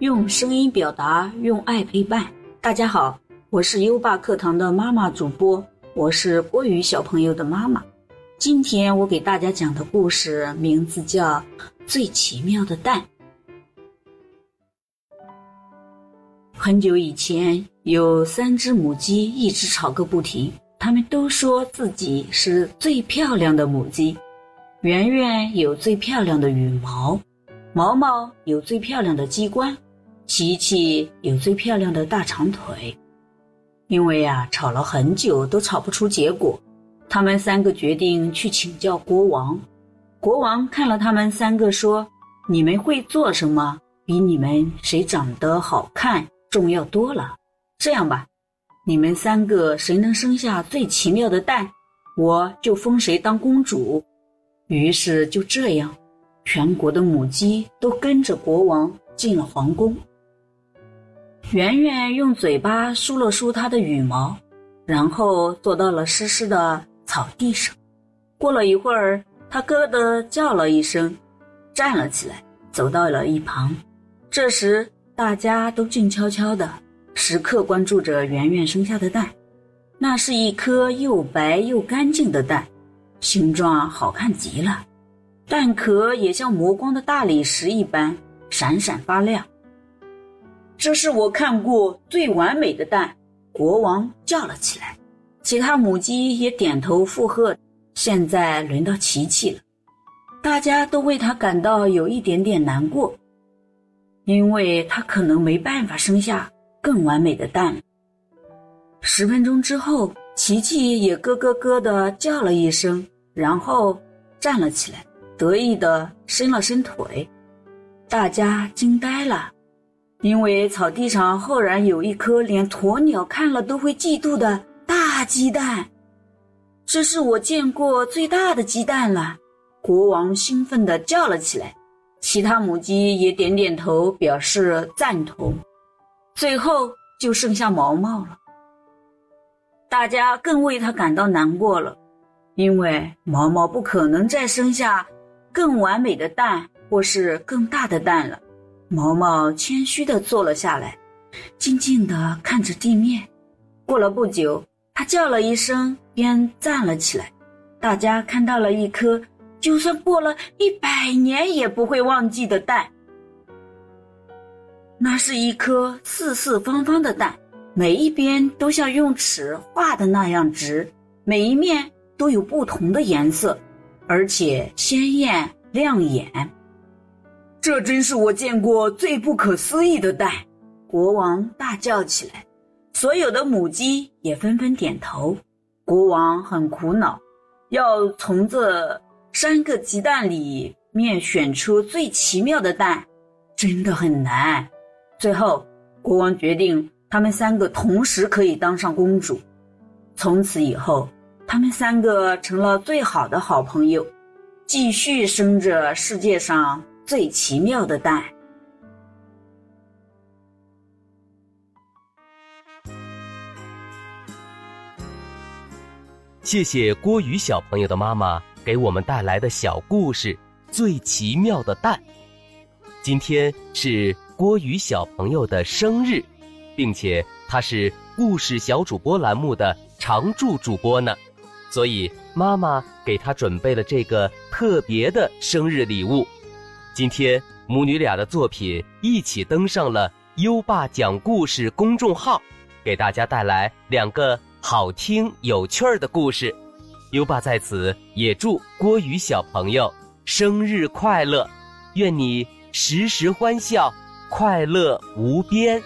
用声音表达，用爱陪伴。大家好，我是优爸课堂的妈妈主播，我是郭宇小朋友的妈妈。今天我给大家讲的故事名字叫《最奇妙的蛋》。很久以前，有三只母鸡一直吵个不停，它们都说自己是最漂亮的母鸡。圆圆有最漂亮的羽毛，毛毛有最漂亮的鸡冠。琪琪有最漂亮的大长腿，因为呀吵了很久都吵不出结果，他们三个决定去请教国王。国王看了他们三个，说：“你们会做什么，比你们谁长得好看重要多了。这样吧，你们三个谁能生下最奇妙的蛋，我就封谁当公主。”于是就这样，全国的母鸡都跟着国王进了皇宫。圆圆用嘴巴梳了梳它的羽毛，然后坐到了湿湿的草地上。过了一会儿，它咯的叫了一声，站了起来，走到了一旁。这时，大家都静悄悄的，时刻关注着圆圆生下的蛋。那是一颗又白又干净的蛋，形状好看极了，蛋壳也像磨光的大理石一般闪闪发亮。这是我看过最完美的蛋，国王叫了起来，其他母鸡也点头附和。现在轮到琪琪了，大家都为他感到有一点点难过，因为他可能没办法生下更完美的蛋。十分钟之后，琪琪也咯咯咯的叫了一声，然后站了起来，得意的伸了伸腿，大家惊呆了。因为草地上赫然有一颗连鸵鸟看了都会嫉妒的大鸡蛋，这是我见过最大的鸡蛋了。国王兴奋地叫了起来，其他母鸡也点点头表示赞同。最后就剩下毛毛了，大家更为他感到难过了，因为毛毛不可能再生下更完美的蛋或是更大的蛋了。毛毛谦虚地坐了下来，静静地看着地面。过了不久，他叫了一声，便站了起来。大家看到了一颗就算过了一百年也不会忘记的蛋。那是一颗四四方方的蛋，每一边都像用尺画的那样直，每一面都有不同的颜色，而且鲜艳亮眼。这真是我见过最不可思议的蛋！国王大叫起来，所有的母鸡也纷纷点头。国王很苦恼，要从这三个鸡蛋里面选出最奇妙的蛋，真的很难。最后，国王决定，他们三个同时可以当上公主。从此以后，他们三个成了最好的好朋友，继续生着世界上。最奇妙的蛋。谢谢郭宇小朋友的妈妈给我们带来的小故事《最奇妙的蛋》。今天是郭宇小朋友的生日，并且他是故事小主播栏目的常驻主播呢，所以妈妈给他准备了这个特别的生日礼物。今天母女俩的作品一起登上了优爸讲故事公众号，给大家带来两个好听有趣儿的故事。优爸在此也祝郭宇小朋友生日快乐，愿你时时欢笑，快乐无边。